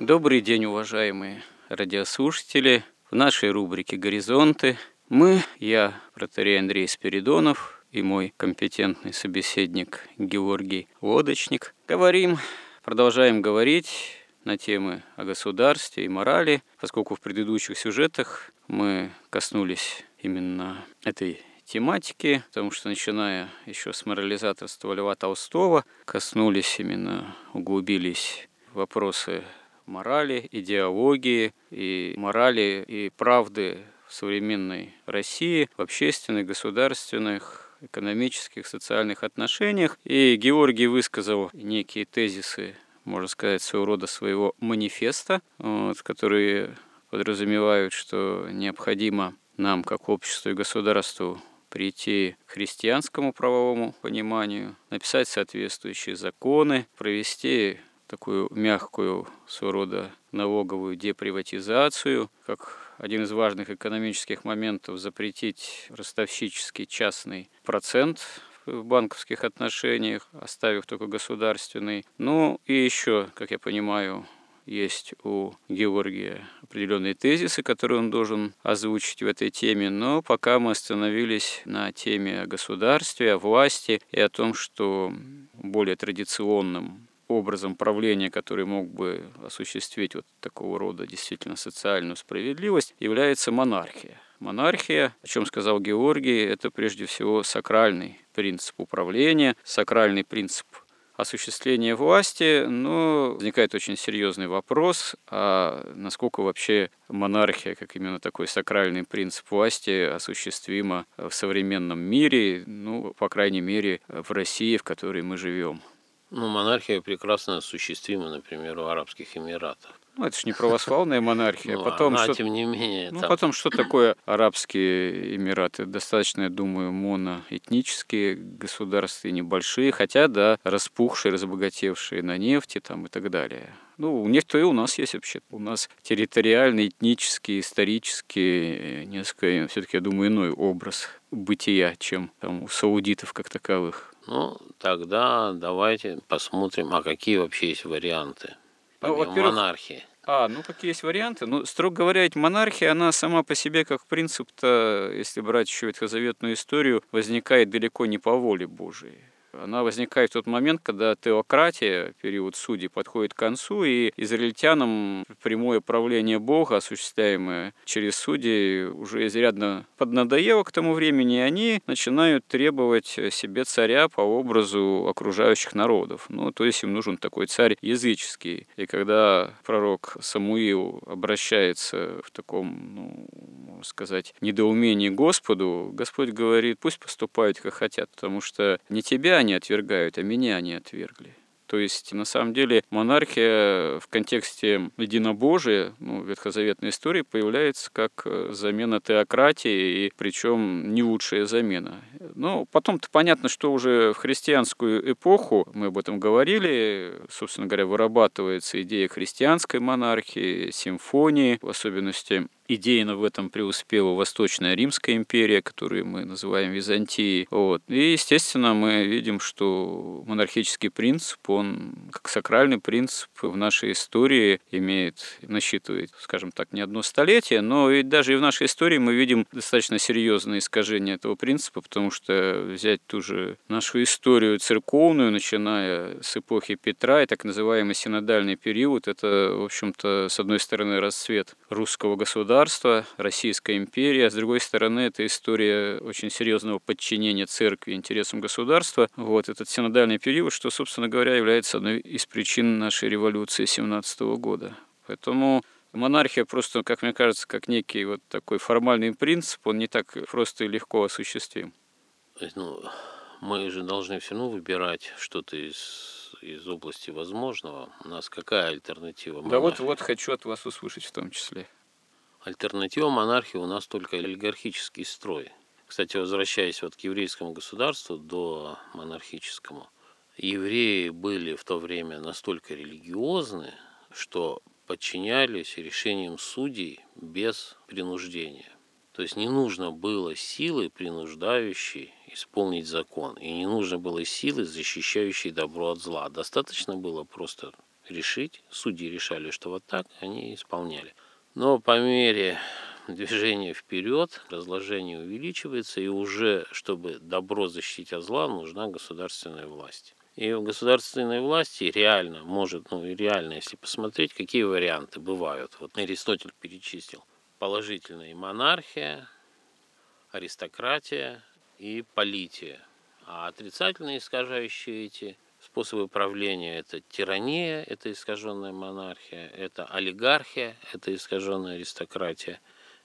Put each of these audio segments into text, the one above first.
Добрый день, уважаемые радиослушатели. В нашей рубрике «Горизонты» мы, я, протерей Андрей Спиридонов и мой компетентный собеседник Георгий Лодочник, говорим, продолжаем говорить на темы о государстве и морали, поскольку в предыдущих сюжетах мы коснулись именно этой тематики, потому что начиная еще с морализаторства Льва Толстого, коснулись именно, углубились вопросы морали, идеологии и морали и правды в современной России, в общественных, государственных, экономических, социальных отношениях. И Георгий высказал некие тезисы, можно сказать, своего рода своего манифеста, вот, которые подразумевают, что необходимо нам, как обществу и государству, прийти к христианскому правовому пониманию, написать соответствующие законы, провести такую мягкую своего рода налоговую деприватизацию, как один из важных экономических моментов запретить ростовщический частный процент в банковских отношениях, оставив только государственный. Ну и еще, как я понимаю, есть у Георгия определенные тезисы, которые он должен озвучить в этой теме, но пока мы остановились на теме о государстве, о власти и о том, что более традиционным образом правления, который мог бы осуществить вот такого рода действительно социальную справедливость, является монархия. Монархия, о чем сказал Георгий, это прежде всего сакральный принцип управления, сакральный принцип осуществления власти, но возникает очень серьезный вопрос, а насколько вообще монархия, как именно такой сакральный принцип власти, осуществима в современном мире, ну, по крайней мере, в России, в которой мы живем. Ну, монархия прекрасно осуществима, например, в Арабских Эмиратах. Ну, это же не православная монархия. Ну, потом, она, что... тем не менее. Ну, там... потом, что такое Арабские Эмираты? Достаточно, я думаю, моноэтнические государства, небольшие, хотя, да, распухшие, разбогатевшие на нефти там и так далее. Ну, нефть-то и у нас есть вообще. У нас территориальный, этнический, исторический, несколько, все-таки, я думаю, иной образ бытия, чем там у саудитов как таковых. Ну, тогда давайте посмотрим, а какие вообще есть варианты Ну, помимо во-первых, монархии. А, ну какие есть варианты? Ну, строго говоря, ведь монархия, она сама по себе, как принцип-то, если брать еще ветхозаветную историю, возникает далеко не по воле Божией. Она возникает в тот момент, когда теократия, период судей, подходит к концу, и израильтянам прямое правление Бога, осуществляемое через судей, уже изрядно поднадоело к тому времени, и они начинают требовать себе царя по образу окружающих народов. Ну, то есть им нужен такой царь языческий. И когда пророк Самуил обращается в таком, ну, можно сказать, недоумении Господу, Господь говорит, пусть поступают, как хотят, потому что не тебя они отвергают, а меня они отвергли. То есть, на самом деле, монархия в контексте единобожия, ну, ветхозаветной истории, появляется как замена теократии, и причем не лучшая замена. Но потом-то понятно, что уже в христианскую эпоху, мы об этом говорили, собственно говоря, вырабатывается идея христианской монархии, симфонии, в особенности идейно в этом преуспела Восточная Римская империя, которую мы называем Византией. Вот. И, естественно, мы видим, что монархический принцип, он как сакральный принцип в нашей истории имеет, насчитывает, скажем так, не одно столетие, но и даже и в нашей истории мы видим достаточно серьезное искажение этого принципа, потому что взять ту же нашу историю церковную, начиная с эпохи Петра и так называемый синодальный период, это, в общем-то, с одной стороны, расцвет русского государства, Российская империя, с другой стороны, это история очень серьезного подчинения церкви интересам государства. Вот этот синодальный период, что, собственно говоря, является одной из причин нашей революции 17 года. Поэтому Монархия просто, как мне кажется, как некий вот такой формальный принцип, он не так просто и легко осуществим. Ну, мы же должны все равно выбирать что-то из, из области возможного. У нас какая альтернатива? Монархии? Да вот, вот хочу от вас услышать в том числе. Альтернатива монархии у нас только олигархический строй. Кстати, возвращаясь вот к еврейскому государству до монархическому, евреи были в то время настолько религиозны, что подчинялись решениям судей без принуждения. То есть не нужно было силы, принуждающей исполнить закон, и не нужно было силы, защищающей добро от зла. Достаточно было просто решить, судьи решали, что вот так, они исполняли. Но по мере движения вперед разложение увеличивается, и уже, чтобы добро защитить от зла, нужна государственная власть. И в государственной власти реально может, ну реально, если посмотреть, какие варианты бывают. Вот Аристотель перечислил. Положительная монархия, аристократия и полития. А отрицательные, искажающие эти способы правления, это тирания, это искаженная монархия, это олигархия, это искаженная аристократия,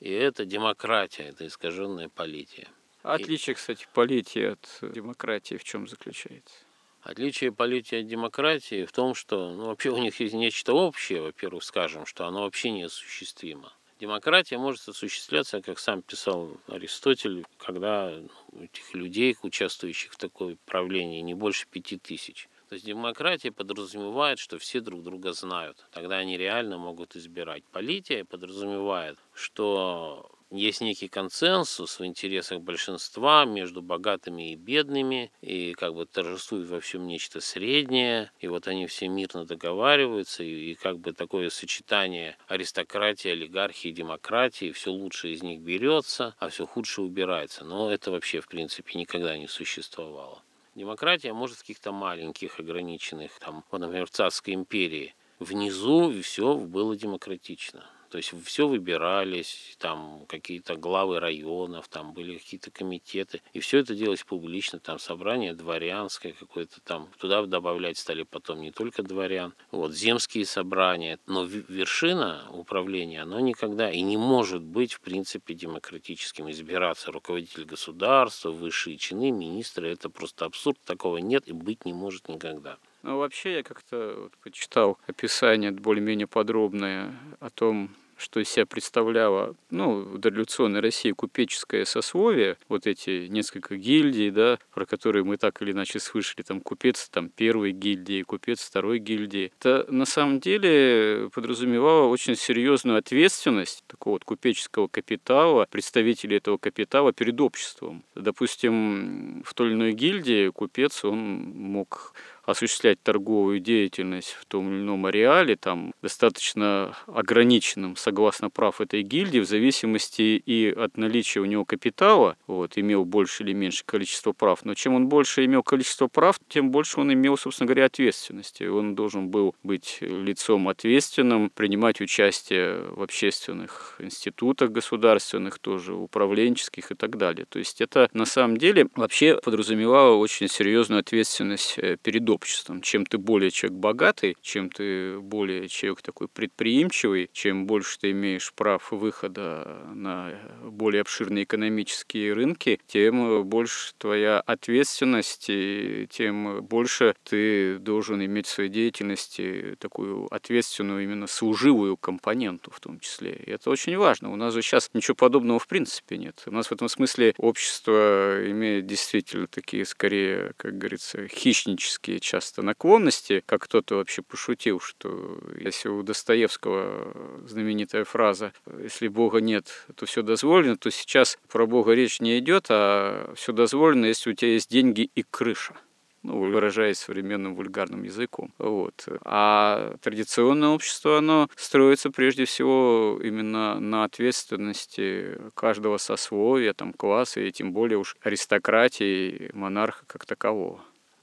и это демократия, это искаженная полития. отличие, кстати, политии от демократии в чем заключается? Отличие политики от демократии в том, что ну, вообще у них есть нечто общее, во-первых, скажем, что оно вообще неосуществимо. Демократия может осуществляться, как сам писал Аристотель, когда ну, этих людей, участвующих в такой правлении, не больше пяти тысяч. То есть демократия подразумевает, что все друг друга знают. Тогда они реально могут избирать. Полития подразумевает, что есть некий консенсус в интересах большинства между богатыми и бедными, и как бы торжествует во всем нечто среднее, и вот они все мирно договариваются, и, и как бы такое сочетание аристократии, олигархии, демократии, все лучшее из них берется, а все худшее убирается. Но это вообще, в принципе, никогда не существовало. Демократия может в каких-то маленьких, ограниченных, там, например, в царской империи, внизу все было демократично. То есть все выбирались, там какие-то главы районов, там были какие-то комитеты. И все это делалось публично, там собрание дворянское какое-то там. Туда добавлять стали потом не только дворян. Вот, земские собрания. Но вершина управления, оно никогда и не может быть, в принципе, демократическим. Избираться руководитель государства, высшие чины, министры, это просто абсурд. Такого нет и быть не может никогда. Ну, вообще я как-то вот почитал описание более-менее подробное о том, что из себя представляло, ну, в дореволюционной России купеческое сословие, вот эти несколько гильдий, да, про которые мы так или иначе слышали, там, купец там первой гильдии, купец второй гильдии. Это на самом деле подразумевало очень серьезную ответственность такого вот купеческого капитала, представителей этого капитала перед обществом. Допустим, в той или иной гильдии купец, он мог осуществлять торговую деятельность в том или ином ареале, там достаточно ограниченным, согласно прав этой гильдии, в зависимости и от наличия у него капитала, вот, имел больше или меньше количество прав, но чем он больше имел количество прав, тем больше он имел, собственно говоря, ответственности. Он должен был быть лицом ответственным, принимать участие в общественных институтах государственных, тоже управленческих и так далее. То есть это на самом деле вообще подразумевало очень серьезную ответственность э, перед обществом. Чем ты более человек богатый, чем ты более человек такой предприимчивый, чем больше ты имеешь прав выхода на более обширные экономические рынки, тем больше твоя ответственность, и тем больше ты должен иметь в своей деятельности такую ответственную, именно служивую компоненту в том числе. И это очень важно. У нас же сейчас ничего подобного в принципе нет. У нас в этом смысле общество имеет действительно такие, скорее, как говорится, хищнические часто наклонности, как кто-то вообще пошутил, что если у Достоевского знаменитая фраза «если Бога нет, то все дозволено», то сейчас про Бога речь не идет, а все дозволено, если у тебя есть деньги и крыша ну, выражаясь современным вульгарным языком. Вот. А традиционное общество, оно строится прежде всего именно на ответственности каждого сословия, там, класса, и тем более уж аристократии, монарха как такового.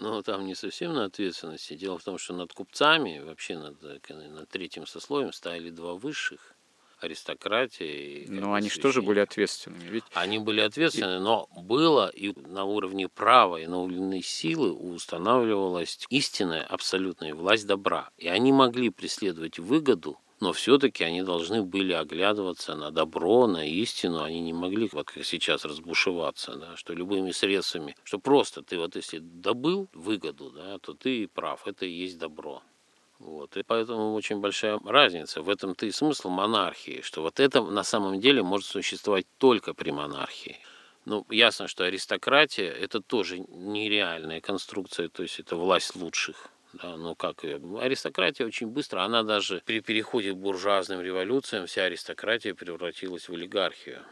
Ну, там не совсем на ответственности. Дело в том, что над купцами, вообще над, над третьим сословием стояли два высших аристократия. Но они же тоже были ответственными. Ведь... Они были ответственны, но было и на уровне права, и на уровне силы устанавливалась истинная абсолютная власть добра. И они могли преследовать выгоду, но все-таки они должны были оглядываться на добро, на истину. Они не могли, вот как сейчас, разбушеваться, да, что любыми средствами, что просто ты вот если добыл выгоду, да, то ты прав, это и есть добро. Вот. И поэтому очень большая разница. В этом-то и смысл монархии, что вот это на самом деле может существовать только при монархии. Ну, ясно, что аристократия – это тоже нереальная конструкция, то есть это власть лучших. Да, ну как аристократия очень быстро, она даже при переходе к буржуазным революциям вся аристократия превратилась в олигархию.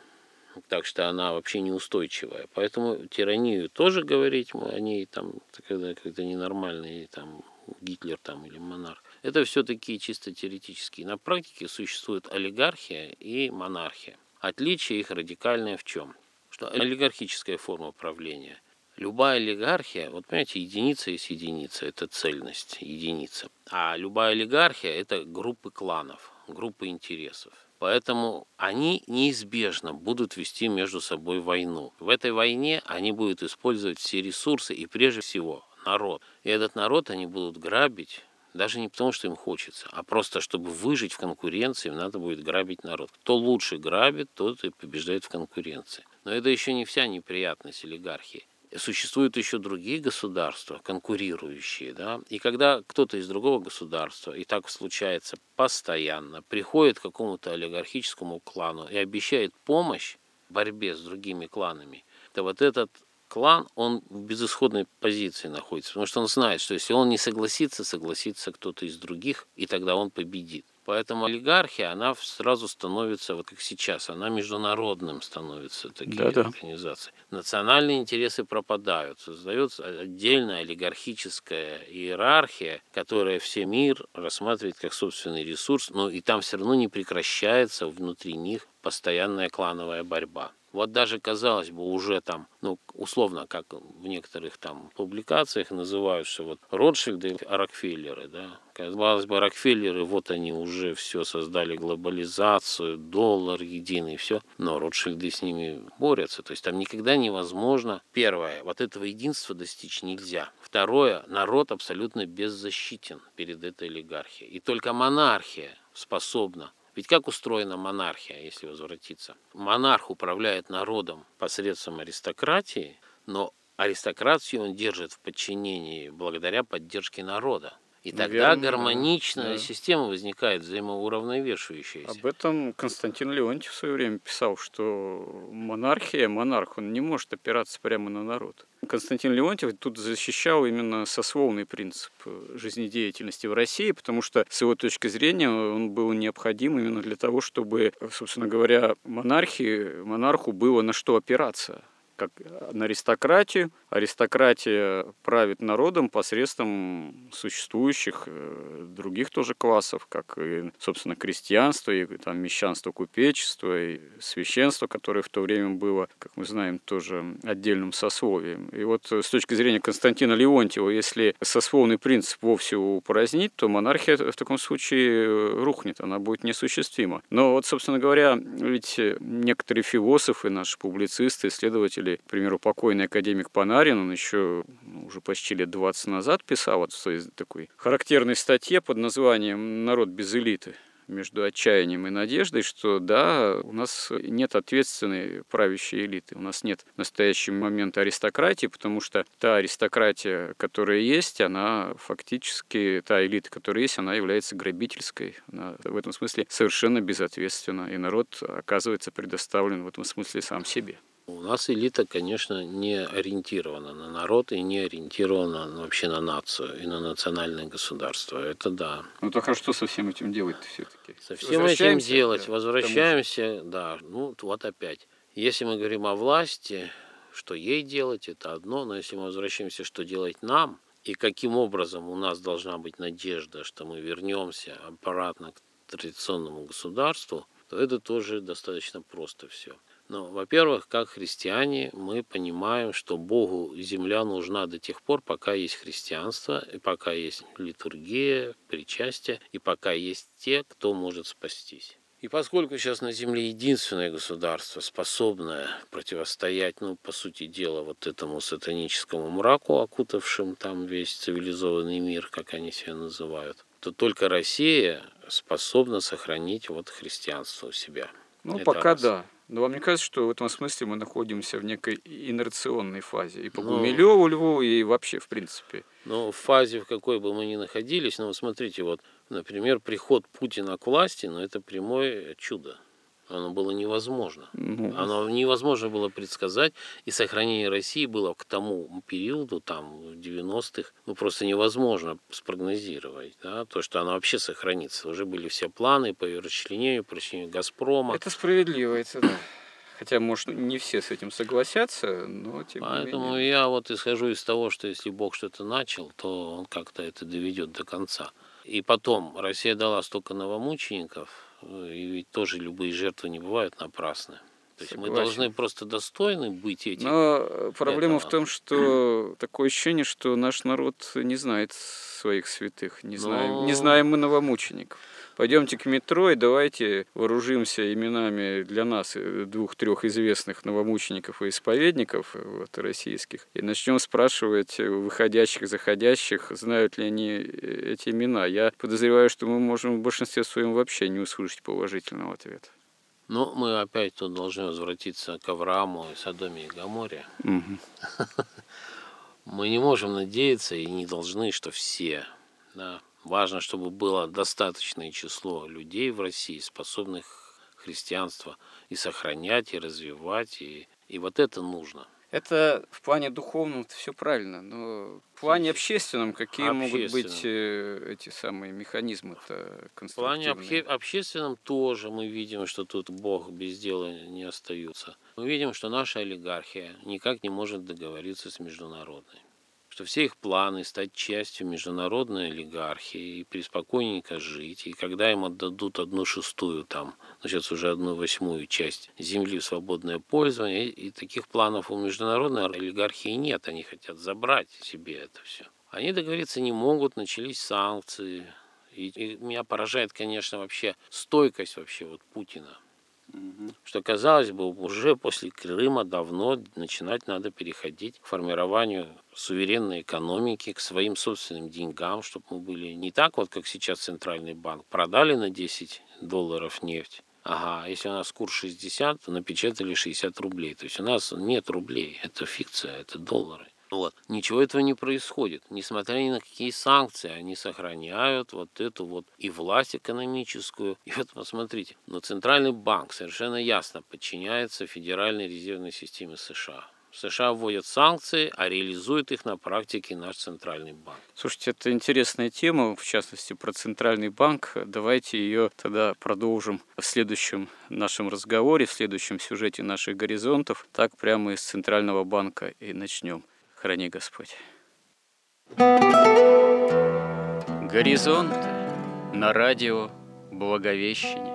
Так что она вообще неустойчивая. Поэтому тиранию тоже говорить о ней там, когда, когда ненормальные там Гитлер там или монарх. Это все-таки чисто теоретические. На практике существует олигархия и монархия. Отличие их радикальное в чем? Что олигархическая форма правления. Любая олигархия, вот понимаете, единица есть единица, это цельность, единица. А любая олигархия – это группы кланов, группы интересов. Поэтому они неизбежно будут вести между собой войну. В этой войне они будут использовать все ресурсы и прежде всего народ. И этот народ они будут грабить, даже не потому, что им хочется, а просто, чтобы выжить в конкуренции, им надо будет грабить народ. Кто лучше грабит, тот и побеждает в конкуренции. Но это еще не вся неприятность олигархии. Существуют еще другие государства, конкурирующие. Да? И когда кто-то из другого государства, и так случается постоянно, приходит к какому-то олигархическому клану и обещает помощь в борьбе с другими кланами, то вот этот клан, он в безысходной позиции находится, потому что он знает, что если он не согласится, согласится кто-то из других, и тогда он победит. Поэтому олигархия, она сразу становится, вот как сейчас, она международным становится, такие да, да. организации. Национальные интересы пропадают, создается отдельная олигархическая иерархия, которая все мир рассматривает как собственный ресурс, но и там все равно не прекращается внутри них постоянная клановая борьба. Вот даже, казалось бы, уже там, ну, условно, как в некоторых там публикациях называют, что вот Ротшильды, Рокфеллеры, да, казалось бы, Рокфеллеры, вот они уже все создали глобализацию, доллар единый, все, но Ротшильды с ними борются, то есть там никогда невозможно, первое, вот этого единства достичь нельзя, второе, народ абсолютно беззащитен перед этой олигархией, и только монархия способна ведь как устроена монархия, если возвратиться? Монарх управляет народом посредством аристократии, но аристократию он держит в подчинении благодаря поддержке народа. И тогда Верно, гармоничная да. система возникает, взаимоуравновешивающаяся. Об этом Константин Леонтьев в свое время писал, что монархия, монарх, он не может опираться прямо на народ. Константин Леонтьев тут защищал именно сословный принцип жизнедеятельности в России, потому что с его точки зрения он был необходим именно для того, чтобы, собственно говоря, монархии, монарху было на что опираться как на аристократию. Аристократия правит народом посредством существующих э, других тоже классов, как и, собственно, крестьянство, и там, мещанство, купечество, и священство, которое в то время было, как мы знаем, тоже отдельным сословием. И вот с точки зрения Константина Леонтьева, если сословный принцип вовсе упразднить, то монархия в таком случае рухнет, она будет несуществима. Но вот, собственно говоря, ведь некоторые философы, наши публицисты, исследователи слушатели, к примеру, покойный академик Панарин, он еще ну, уже почти лет 20 назад писал вот в своей такой характерной статье под названием «Народ без элиты» между отчаянием и надеждой, что да, у нас нет ответственной правящей элиты, у нас нет в настоящий момент аристократии, потому что та аристократия, которая есть, она фактически, та элита, которая есть, она является грабительской, она в этом смысле совершенно безответственна, и народ оказывается предоставлен в этом смысле сам себе. У нас элита, конечно, не ориентирована на народ и не ориентирована вообще на нацию и на национальное государство. Это да. Ну так а что со всем этим делать все-таки? Со всем этим делать, да, возвращаемся, да, ну вот опять. Если мы говорим о власти, что ей делать, это одно, но если мы возвращаемся, что делать нам, и каким образом у нас должна быть надежда, что мы вернемся обратно к традиционному государству, то это тоже достаточно просто все. Но, во-первых, как христиане, мы понимаем, что Богу земля нужна до тех пор, пока есть христианство, и пока есть литургия, причастие, и пока есть те, кто может спастись. И поскольку сейчас на Земле единственное государство, способное противостоять, ну, по сути дела, вот этому сатаническому мраку, окутавшим там весь цивилизованный мир, как они себя называют, то только Россия способна сохранить вот христианство у себя. Ну, Это пока раз. да. Но вам не кажется, что в этом смысле мы находимся в некой инерционной фазе? И по ну, Гумилеву, Льву, и вообще, в принципе. Ну, в фазе, в какой бы мы ни находились, ну, смотрите, вот, например, приход Путина к власти, ну, это прямое чудо. Оно было невозможно. Ну, Оно невозможно было предсказать, и сохранение России было к тому периоду, там, в 90-х, ну, просто невозможно спрогнозировать, да, то, что она вообще сохранится. Уже были все планы по ее расчленению, по расчленению «Газпрома». Это справедливо, это да. Хотя, может, не все с этим согласятся, но тем Поэтому не менее. я вот исхожу из того, что если Бог что-то начал, то он как-то это доведет до конца. И потом, Россия дала столько новомучеников, и ведь тоже любые жертвы не бывают напрасны. То есть Согласен. мы должны просто достойны быть этим. Но проблема этого. в том, что такое ощущение, что наш народ не знает своих святых, не, Но... знаем, не знаем мы новомучеников. Пойдемте к метро и давайте вооружимся именами для нас э, двух-трех известных новомучеников и исповедников э, вот, российских и начнем спрашивать выходящих, заходящих, знают ли они э, эти имена. Я подозреваю, что мы можем в большинстве своем вообще не услышать положительного ответа. Ну, мы опять тут должны возвратиться к Аврааму и Содоме и Гаморе. Мы не можем надеяться и не должны, что все да, Важно, чтобы было достаточное число людей в России, способных христианство и сохранять, и развивать, и, и вот это нужно. Это в плане духовном все правильно, но в плане общественном какие могут быть э, эти самые механизмы-то В плане обще- общественном тоже мы видим, что тут Бог без дела не остается. Мы видим, что наша олигархия никак не может договориться с международной что все их планы стать частью международной олигархии и преспокойненько жить, и когда им отдадут одну шестую там, ну сейчас уже одну восьмую часть земли в свободное пользование, и таких планов у международной олигархии нет, они хотят забрать себе это все. Они договориться не могут, начались санкции, и, и меня поражает, конечно, вообще стойкость вообще вот Путина. Что, казалось бы, уже после Крыма давно начинать надо переходить к формированию суверенной экономики, к своим собственным деньгам, чтобы мы были не так вот, как сейчас Центральный банк. Продали на 10 долларов нефть, Ага, если у нас курс 60, то напечатали 60 рублей. То есть у нас нет рублей, это фикция, это доллары. Вот. Ничего этого не происходит. Несмотря ни на какие санкции, они сохраняют вот эту вот и власть экономическую. И вот посмотрите, но Центральный банк совершенно ясно подчиняется Федеральной резервной системе США. США вводят санкции, а реализует их на практике наш Центральный банк. Слушайте, это интересная тема, в частности, про Центральный банк. Давайте ее тогда продолжим в следующем нашем разговоре, в следующем сюжете наших горизонтов. Так прямо из Центрального банка и начнем. Храни Господь. Горизонт на радио Благовещение.